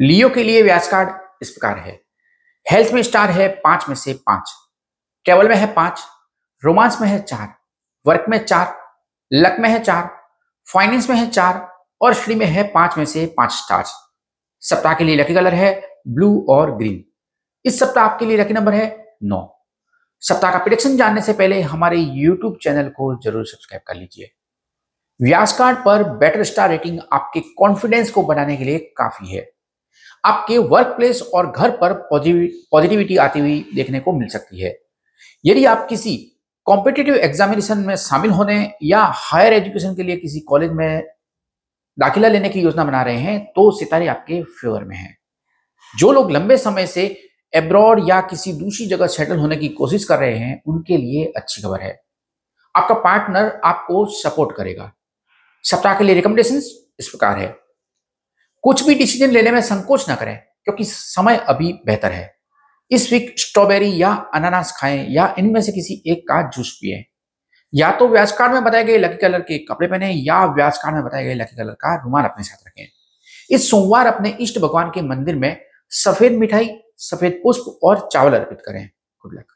लियो के लिए व्यास कार्ड इस प्रकार है। हेल्थ में स्टार है पाँच में से पाँच। ट्रेवल में है पाँच। रोमांस में है चार। वर्क में चार। लक में है चार। फाइनेंस में है चार। और श्री में है पाँच में से पाँच स्टार्स। सप्ताह के लिए लकी कलर है ब्लू और ग्रीन। इस सप्ताह आपके लिए लकी नंबर है नौ। सप्ताह का प्रिडिक्शन जानने से पहले हमारे यूट्यूब चैनल को ज़रूर सब्सक्राइब कर लीजिए। व्यास कार्ड पर बेटर स्टार रेटिंग आपके कॉन्फिडेंस को बढ़ाने के लिए काफ़ी है। आपके वर्क प्लेस और घर पर पॉजिटिविटी आती हुई देखने को मिल सकती है। यदि आप किसी कॉम्पिटेटिव एग्जामिनेशन में शामिल होने या हायर एजुकेशन के लिए किसी कॉलेज में दाखिला लेने की योजना बना रहे हैं तो सितारे आपके फेवर में हैं। जो लोग लंबे समय से एब्रॉड या किसी दूसरी जगह सेटल होने की कोशिश कर रहे हैं, उनके लिए अच्छी खबर है। आपका पार्टनर आपको सपोर्ट करेगा। सप्ताह के लिए रिकमेंडेशन इस प्रकार है। कुछ भी डिसीज़न लेने में संकोच ना करें, क्योंकि समय अभी बेहतर है। इस वीक स्ट्रॉबेरी या अनानास खाएँ, या इनमें से किसी एक का जूस पिए। या तो व्यास कार्ड में बताए गए लकी कलर के कपड़े पहने, या व्यास कार्ड में बताए गए लकी कलर का रुमाल अपने साथ रखें। इस सोमवार अपने इष्ट भगवान के मंदिर में सफ़ेद मिठाई, सफ़ेद पुष्प और चावल अर्पित करें। Good luck